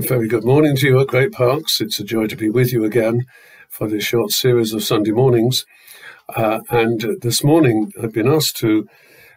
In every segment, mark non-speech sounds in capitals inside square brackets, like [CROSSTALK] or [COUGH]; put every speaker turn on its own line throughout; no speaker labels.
A very good morning to you at Great Parks. It's a joy to be with you again for this short series of Sunday mornings. Uh, and this morning I've been asked to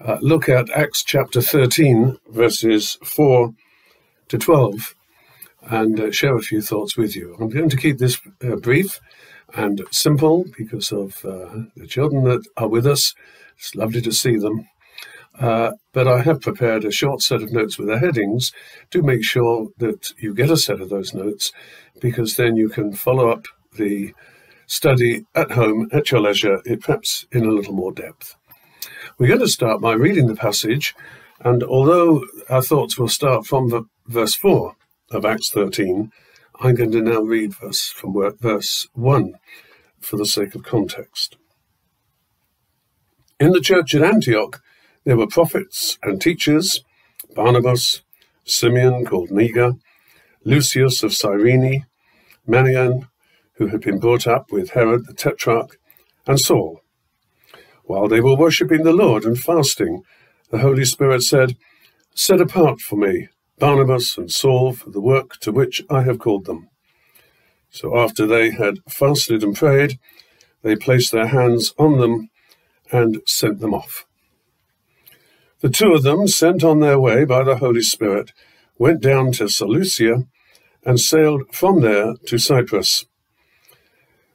uh, look at Acts chapter 13, verses 4 to 12, and uh, share a few thoughts with you. I'm going to keep this uh, brief and simple because of uh, the children that are with us. It's lovely to see them. Uh, but I have prepared a short set of notes with the headings Do make sure that you get a set of those notes because then you can follow up the study at home at your leisure, perhaps in a little more depth. We're going to start by reading the passage, and although our thoughts will start from verse 4 of Acts 13, I'm going to now read verse from verse 1 for the sake of context. In the church at Antioch, there were prophets and teachers Barnabas, Simeon called Niger, Lucius of Cyrene, Manaen, who had been brought up with Herod the Tetrarch, and Saul. While they were worshipping the Lord and fasting, the Holy Spirit said, Set apart for me Barnabas and Saul for the work to which I have called them. So after they had fasted and prayed, they placed their hands on them and sent them off. The two of them, sent on their way by the Holy Spirit, went down to Seleucia and sailed from there to Cyprus.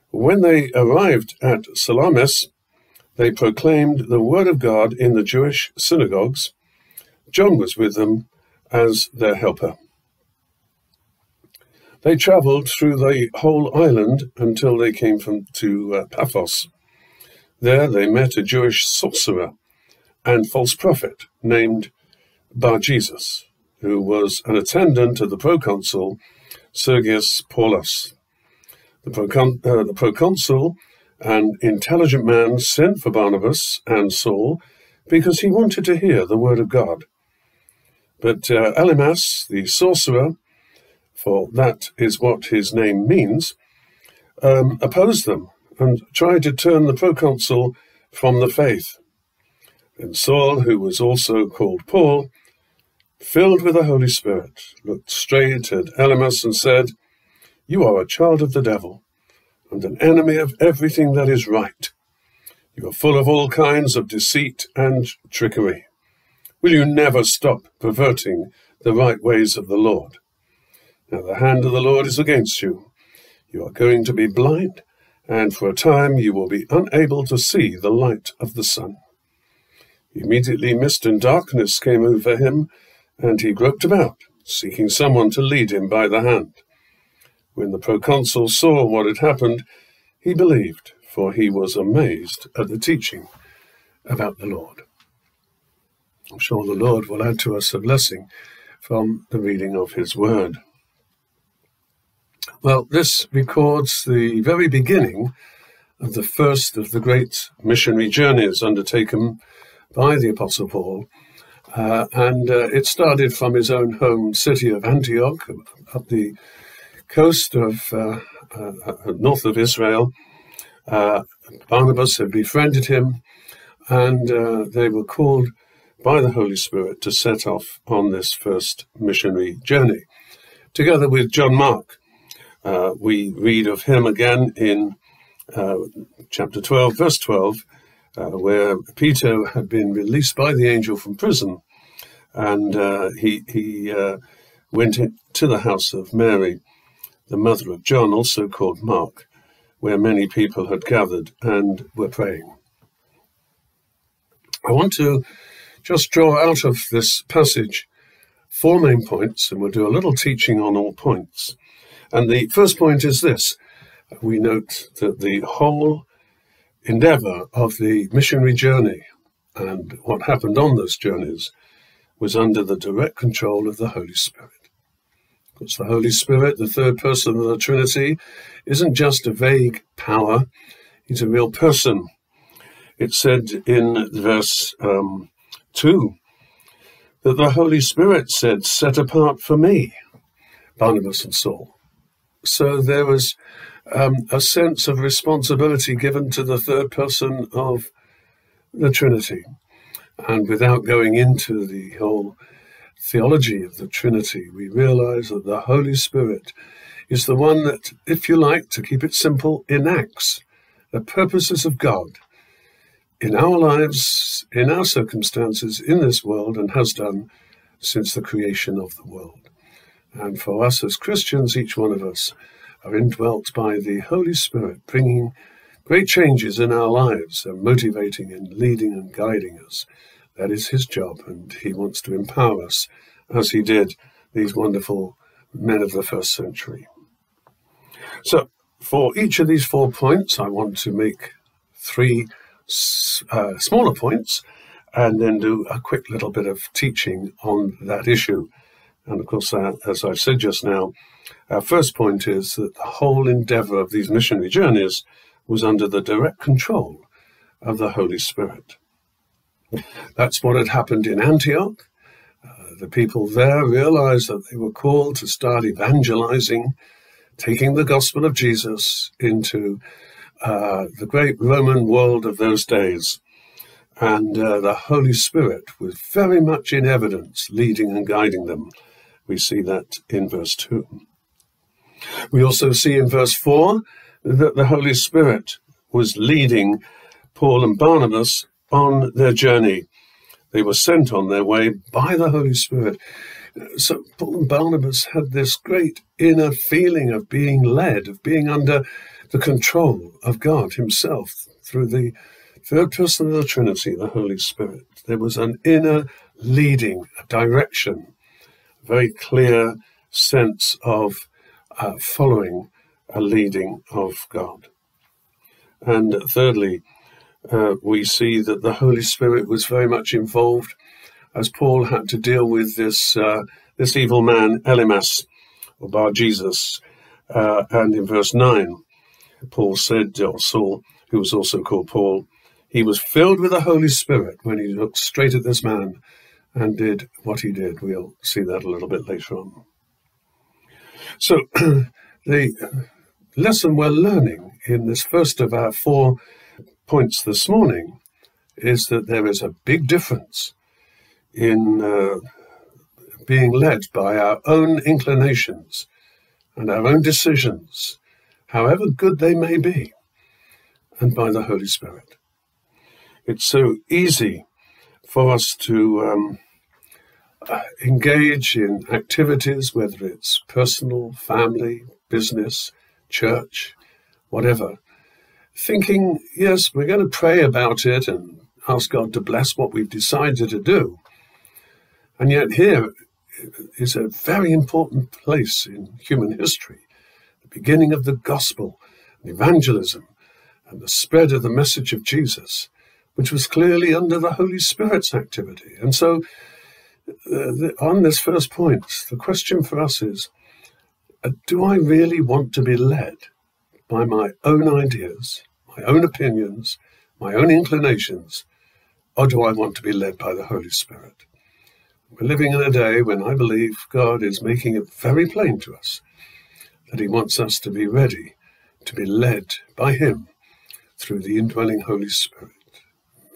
When they arrived at Salamis, they proclaimed the word of God in the Jewish synagogues. John was with them as their helper. They travelled through the whole island until they came from, to uh, Paphos. There they met a Jewish sorcerer and false prophet named Bar Jesus, who was an attendant of the proconsul Sergius Paulus. The, procon- uh, the proconsul, an intelligent man, sent for Barnabas and Saul because he wanted to hear the word of God. But uh, Elymas, the sorcerer, for that is what his name means, um, opposed them and tried to turn the proconsul from the faith. And Saul, who was also called Paul, filled with the Holy Spirit, looked straight at Elymas and said, You are a child of the devil, and an enemy of everything that is right. You are full of all kinds of deceit and trickery. Will you never stop perverting the right ways of the Lord? Now the hand of the Lord is against you. You are going to be blind, and for a time you will be unable to see the light of the sun. Immediately mist and darkness came over him, and he groped about, seeking someone to lead him by the hand. When the proconsul saw what had happened, he believed, for he was amazed at the teaching about the Lord. I'm sure the Lord will add to us a blessing from the reading of his word. Well, this records the very beginning of the first of the great missionary journeys undertaken by the Apostle Paul. Uh, and uh, it started from his own home city of Antioch, up the coast of uh, uh north of Israel. Uh, Barnabas had befriended him, and uh, they were called by the Holy Spirit to set off on this first missionary journey. Together with John Mark, we read of him again in chapter 12, verse 12 uh, where Peter had been released by the angel from prison, and uh, he he uh, went to the house of Mary, the mother of John, also called Mark, where many people had gathered and were praying. I want to just draw out of this passage four main points, and we'll do a little teaching on all points. And the first point is this we note that the whole endeavour of the missionary journey and what happened on those journeys was under the direct control of the Holy Spirit. Because the Holy Spirit, the third person of the Trinity, isn't just a vague power, he's a real person. It said in verse um, 2 that the Holy Spirit said, Set apart for me, Barnabas and Saul. So there was um, a sense of responsibility given to the third person of the Trinity. And without going into the whole theology of the Trinity, we realize that the Holy Spirit is the one that, if you like, to keep it simple, enacts the purposes of God in our lives, in our circumstances, in this world, and has done since the creation of the world. And for us as Christians, each one of us are indwelt by the Holy Spirit, bringing great changes in our lives and motivating and leading and guiding us. That is his job, and he wants to empower us as he did these wonderful men of the first century. So, for each of these four points, I want to make three uh, smaller points and then do a quick little bit of teaching on that issue. And of course, uh, as I've said just now, our first point is that the whole endeavor of these missionary journeys was under the direct control of the Holy Spirit. That's what had happened in Antioch. Uh, the people there realized that they were called to start evangelizing, taking the gospel of Jesus into uh, the great Roman world of those days. And uh, the Holy Spirit was very much in evidence, leading and guiding them. We see that in verse 2. We also see in verse 4 that the Holy Spirit was leading Paul and Barnabas on their journey. They were sent on their way by the Holy Spirit. So Paul and Barnabas had this great inner feeling of being led, of being under the control of God Himself through the third person of the Trinity, the Holy Spirit. There was an inner leading, a direction, very clear sense of uh, following a leading of God. And thirdly, uh, we see that the Holy Spirit was very much involved as Paul had to deal with this uh, this evil man Elymas or Bar Jesus. Uh, and in verse 9, Paul said, or Saul, who was also called Paul, he was filled with the Holy Spirit when he looked straight at this man and did what he did. We'll see that a little bit later on. So, [CLEARS THROAT] the lesson we're learning in this first of our four points this morning is that there is a big difference in uh, being led by our own inclinations and our own decisions however good they may be, and by the Holy Spirit. It's so easy for us to um, uh, engage in activities, whether it's personal, family, business, church, whatever, thinking, yes, we're going to pray about it and ask God to bless what we've decided to do. And yet, here is a very important place in human history. The beginning of the gospel and evangelism and the spread of the message of Jesus, which was clearly under the Holy Spirit's activity. And so, uh, the, on this first point, the question for us is uh, do I really want to be led by my own ideas, my own opinions, my own inclinations, or do I want to be led by the Holy Spirit? We're living in a day when I believe God is making it very plain to us that He wants us to be ready to be led by Him through the indwelling Holy Spirit.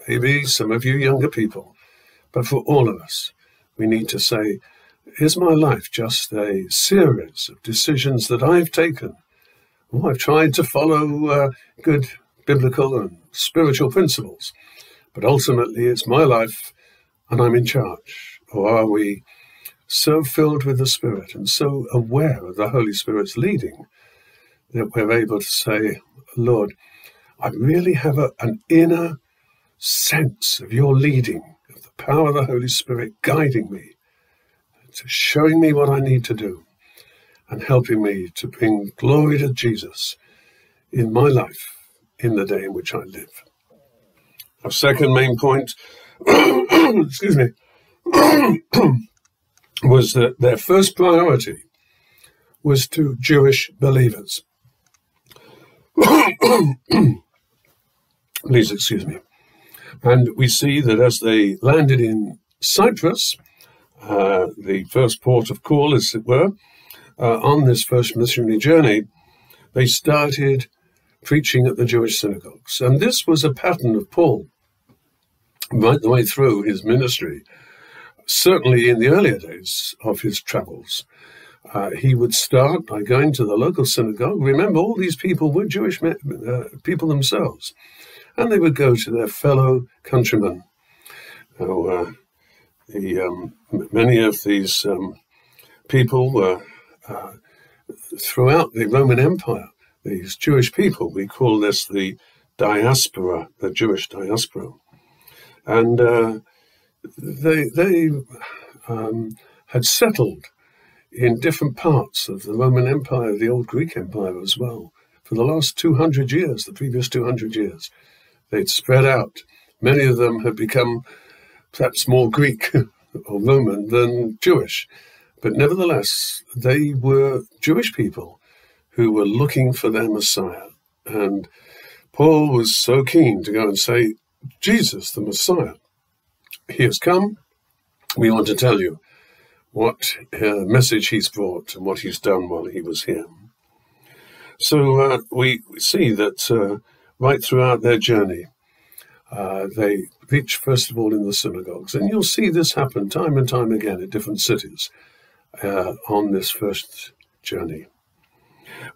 Maybe some of you younger people, but for all of us, we need to say, is my life just a series of decisions that I've taken? Oh, I've tried to follow uh, good biblical and spiritual principles, but ultimately it's my life and I'm in charge. Or are we so filled with the Spirit and so aware of the Holy Spirit's leading that we're able to say, Lord, I really have a, an inner sense of your leading, of the power of the Holy Spirit guiding me, to showing me what I need to do, and helping me to bring glory to Jesus in my life, in the day in which I live. Our second main point, [CLEARS THROAT] excuse me, [CLEARS THROAT] was that their first priority was to Jewish believers. [CLEARS THROAT] Please excuse me. And we see that as they landed in Cyprus, uh, the first port of call, as it were, uh, on this first missionary journey, they started preaching at the Jewish synagogues. And this was a pattern of Paul right the way through his ministry certainly in the earlier days of his travels, uh, he would start by going to the local synagogue. Remember, all these people were Jewish uh, people themselves, and they would go to their fellow countrymen. Now, uh, the, um, many of these um, people were uh, throughout the Roman Empire. These Jewish people, we call this the diaspora, the Jewish diaspora, and uh, they they um, had settled in different parts of the Roman Empire, the old Greek Empire as well. For the last 200 years, the previous 200 years, they'd spread out. Many of them had become perhaps more Greek [LAUGHS] or Roman than Jewish. But nevertheless, they were Jewish people who were looking for their Messiah. And Paul was so keen to go and say, Jesus, the Messiah, he has come. We want to tell you what uh, message he's brought and what he's done while he was here. So uh, we see that uh, right throughout their journey, uh, they preach, first of all in the synagogues, and you'll see this happen time and time again at different cities uh, on this first journey.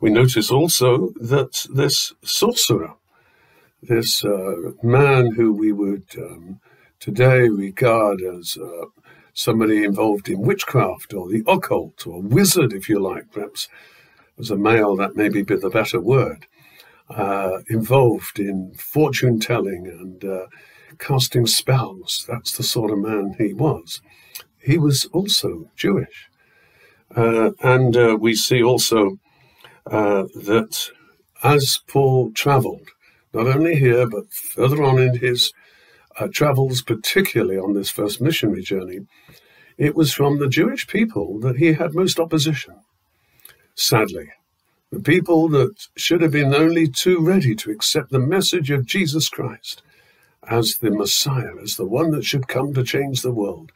We notice also that this sorcerer, this uh, man who we would um, today regard as somebody involved in witchcraft or the occult or wizard, if you like, perhaps as a male, that may be the better word, uh, involved in fortune telling and uh, casting spells. That's the sort of man he was. He was also Jewish. Uh, and uh, we see also uh, that as Paul traveled, not only here, but further on in his uh, travels, particularly on this first missionary journey, it was from the Jewish people that he had most opposition. Sadly, the people that should have been only too ready to accept the message of Jesus Christ as the Messiah, as the one that should come to change the world,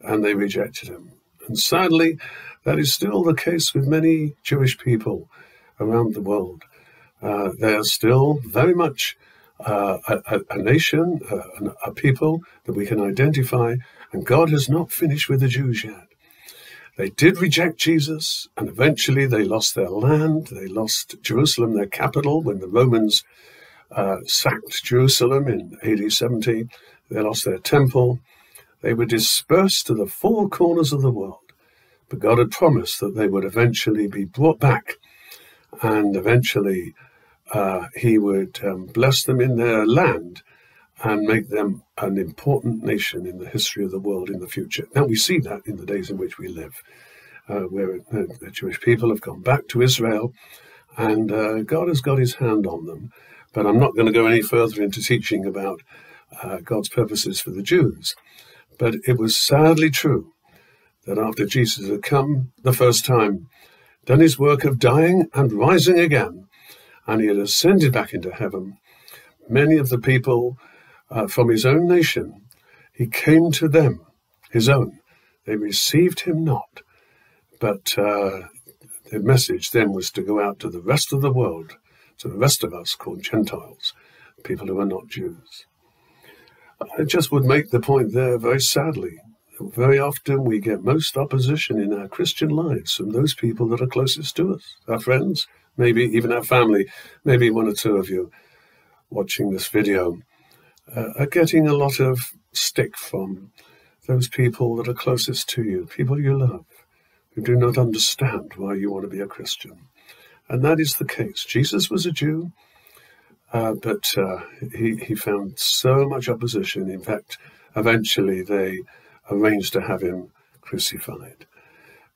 and they rejected him. And sadly, that is still the case with many Jewish people around the world. Uh, they are still very much uh, a, a, nation, uh, a people that we can identify, and God has not finished with the Jews yet. They did reject Jesus, and eventually they lost their land. They lost Jerusalem, their capital, when the Romans uh, sacked Jerusalem in AD 70. They lost their temple. They were dispersed to the four corners of the world. But God had promised that they would eventually be brought back and eventually uh, he would um, bless them in their land and make them an important nation in the history of the world in the future. Now we see that in the days in which we live, uh, where uh, the Jewish people have gone back to Israel and uh, God has got his hand on them. But I'm not going to go any further into teaching about uh, God's purposes for the Jews. But it was sadly true that after Jesus had come the first time, done his work of dying and rising again, and he had ascended back into heaven, many of the people uh, from his own nation, he came to them, his own. They received him not. But uh, the message then was to go out to the rest of the world, to the rest of us called Gentiles, people who are not Jews. I just would make the point there very sadly. Very often we get most opposition in our Christian lives from those people that are closest to us, our friends, maybe even our family, maybe one or two of you watching this video, uh, are getting a lot of stick from those people that are closest to you, people you love, who do not understand why you want to be a Christian. And that is the case. Jesus was a Jew, uh, but uh, he, he found so much opposition. In fact, eventually they arranged to have him crucified.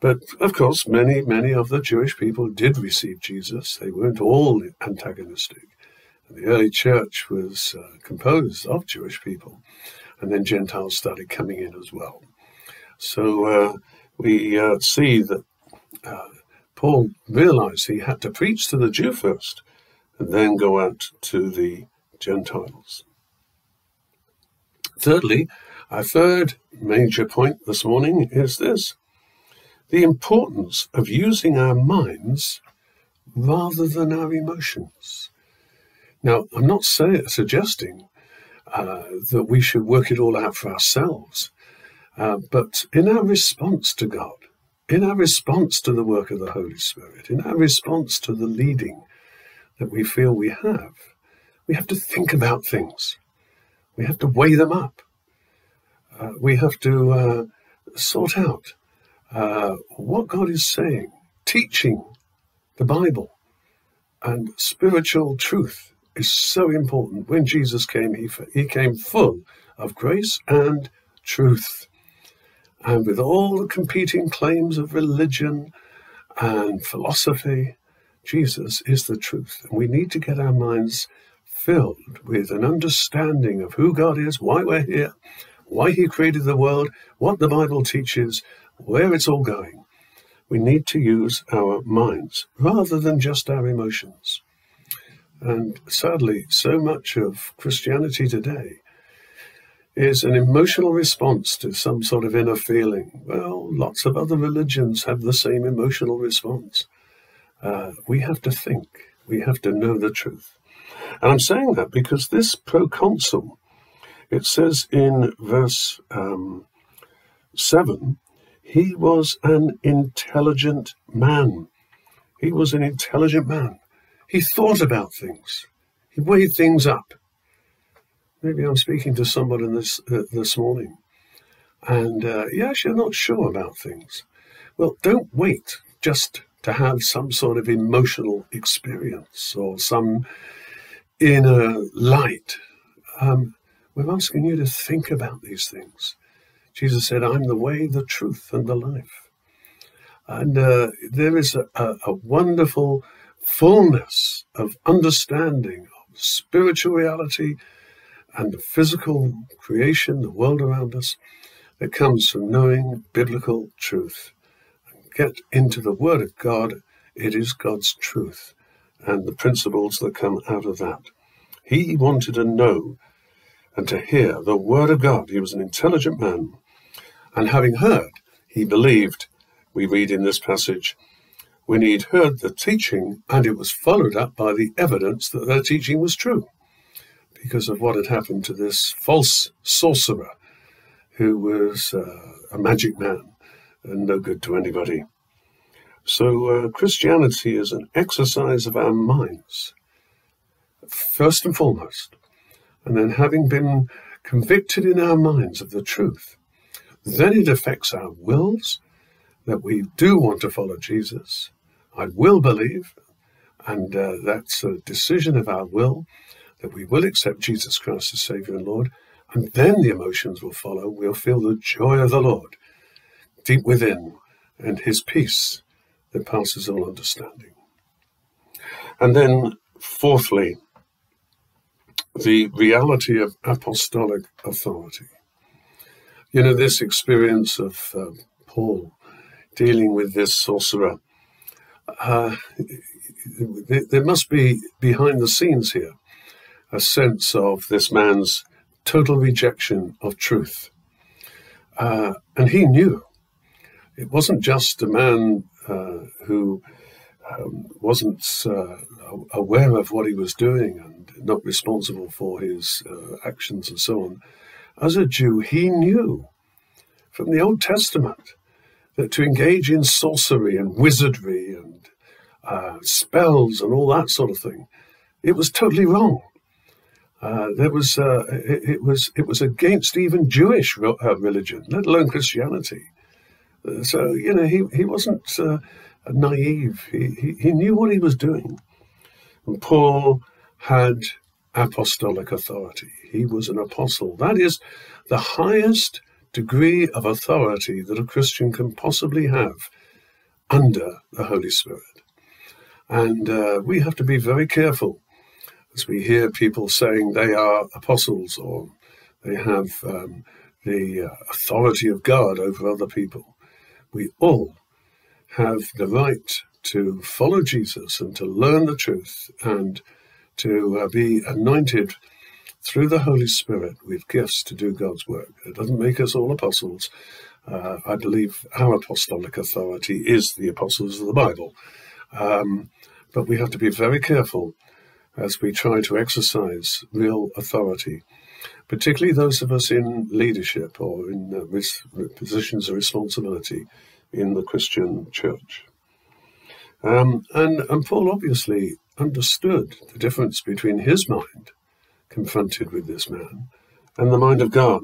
But of course, many, many of the Jewish people did receive Jesus. They weren't all antagonistic. The early church was uh, composed of Jewish people, and then Gentiles started coming in as well. So uh, we uh, see that uh, Paul realized he had to preach to the Jew first and then go out to the Gentiles. Thirdly, our third major point this morning is this the importance of using our minds rather than our emotions. Now, I'm not say, suggesting uh, that we should work it all out for ourselves. Uh, but in our response to God, in our response to the work of the Holy Spirit, in our response to the leading that we feel we have, we have to think about things. We have to weigh them up. Uh, we have to uh, sort out uh, what God is saying, teaching the Bible and spiritual truth is so important. When Jesus came, he, he came full of grace and truth. And with all the competing claims of religion and philosophy, Jesus is the truth. And we need to get our minds filled with an understanding of who God is, why we're here, why He created the world, what the Bible teaches, where it's all going. We need to use our minds rather than just our emotions. And sadly, so much of Christianity today is an emotional response to some sort of inner feeling. Well, lots of other religions have the same emotional response. Uh, we have to think, we have to know the truth. And I'm saying that because this proconsul, it says in verse um, 7, he was an intelligent man. He was an intelligent man. He thought about things. He weighed things up. Maybe I'm speaking to someone this uh, this morning, and uh, yes, you're not sure about things. Well, don't wait just to have some sort of emotional experience or some inner light. Um, we're asking you to think about these things. Jesus said, I'm the way, the truth, and the life. And uh, there is a, a, a wonderful fullness of understanding of spiritual reality and the physical creation, the world around us, that comes from knowing biblical truth. Get into the Word of God, it is God's truth and the principles that come out of that. He wanted to know and to hear the Word of God. He was an intelligent man. And having heard, he believed. We read in this passage when he'd heard the teaching and it was followed up by the evidence that their teaching was true because of what had happened to this false sorcerer who was uh, a magic man and no good to anybody. So, uh, Christianity is an exercise of our minds, first and foremost. And then, having been convicted in our minds of the truth, then it affects our wills that we do want to follow Jesus I will believe, and uh, that's a decision of our will that we will accept Jesus Christ as Savior and Lord, and then the emotions will follow. We'll feel the joy of the Lord deep within and His peace that passes all understanding. And then, fourthly, the reality of apostolic authority. You know, this experience of uh, Paul dealing with this sorcerer uh, there must be behind the scenes here a sense of this man's total rejection of truth. Uh, and he knew it wasn't just a man uh, who um, wasn't uh, aware of what he was doing and not responsible for his uh, actions and so on. As a Jew, he knew from the Old Testament that to engage in sorcery and wizardry and uh, spells and all that sort of thing, it was totally wrong. Uh, there was uh, it, it, was it was against even Jewish uh, religion, let alone Christianity. Uh, so you know he he wasn't uh, naive. He, he he knew what he was doing. And Paul had apostolic authority. He was an apostle. That is the highest degree of authority that a Christian can possibly have under the Holy Spirit. And uh, we have to be very careful as we hear people saying they are apostles or they have um, the uh, authority of God over other people. We all have the right to follow Jesus and to learn the truth and to uh, be anointed through the Holy Spirit with gifts to do God's work. It doesn't make us all apostles. Uh, I believe our apostolic authority is the apostles of the Bible. Um, but we have to be very careful as we try to exercise real authority. particularly those of us in leadership or in uh, positions of responsibility in the Christian church. Um, and, and Paul obviously understood the difference between his mind, confronted with this man, and the mind of God.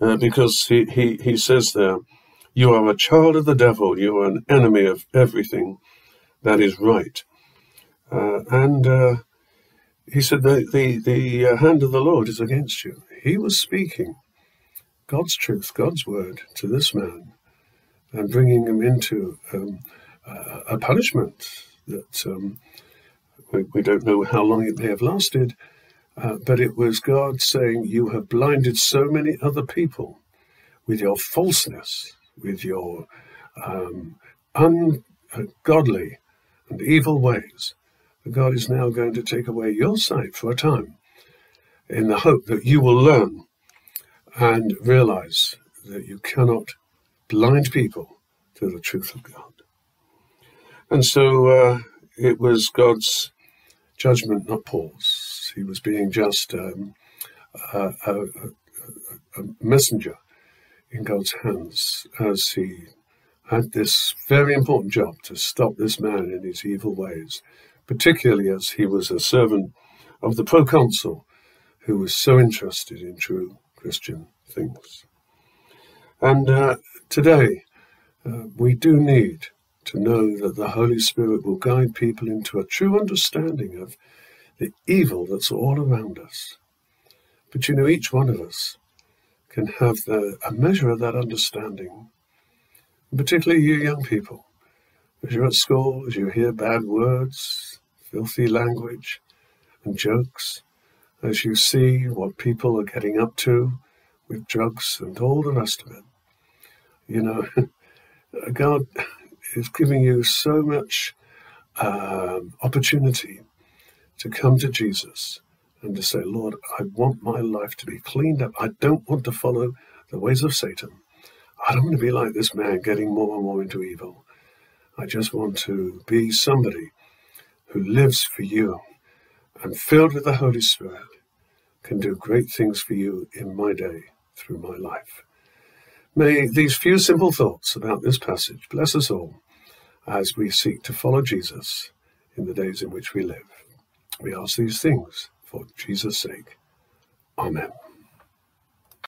Uh, because he, he, he says there, You are a child of the devil, you are an enemy of everything that is right. Uh, and uh, he said, The, the, the uh, hand of the Lord is against you. He was speaking God's truth, God's word to this man, and bringing him into um, a punishment that um, we, we, don't know how long it may have lasted, uh, but it was God saying, You have blinded so many other people with your falseness, with your um, ungodly and evil ways. God is now going to take away your sight for a time in the hope that you will learn and realize that you cannot blind people to the truth of God. And so uh, it was God's judgment, not Paul's. He was being just um, a, a, a, messenger in God's hands as he had this very important job to stop this man in his evil ways, particularly as he was a servant of the proconsul who was so interested in true Christian things. And uh, today, uh, we do need to know that the Holy Spirit will guide people into a true understanding of the evil that's all around us. But you know, each one of us can have the, a measure of that understanding, and particularly you young people. As you're at school, as you hear bad words, filthy language, and jokes, as you see what people are getting up to with drugs and all the rest of it, you know, [LAUGHS] God is giving you so much um, opportunity to come to Jesus and to say, Lord, I want my life to be cleaned up. I don't want to follow the ways of Satan. I don't want to be like this man getting more and more into evil. I just want to be somebody who lives for you and filled with the Holy Spirit can do great things for you in my day through my life. May these few simple thoughts about this passage bless us all as we seek to follow Jesus in the days in which we live. We ask these things for Jesus' sake. Amen.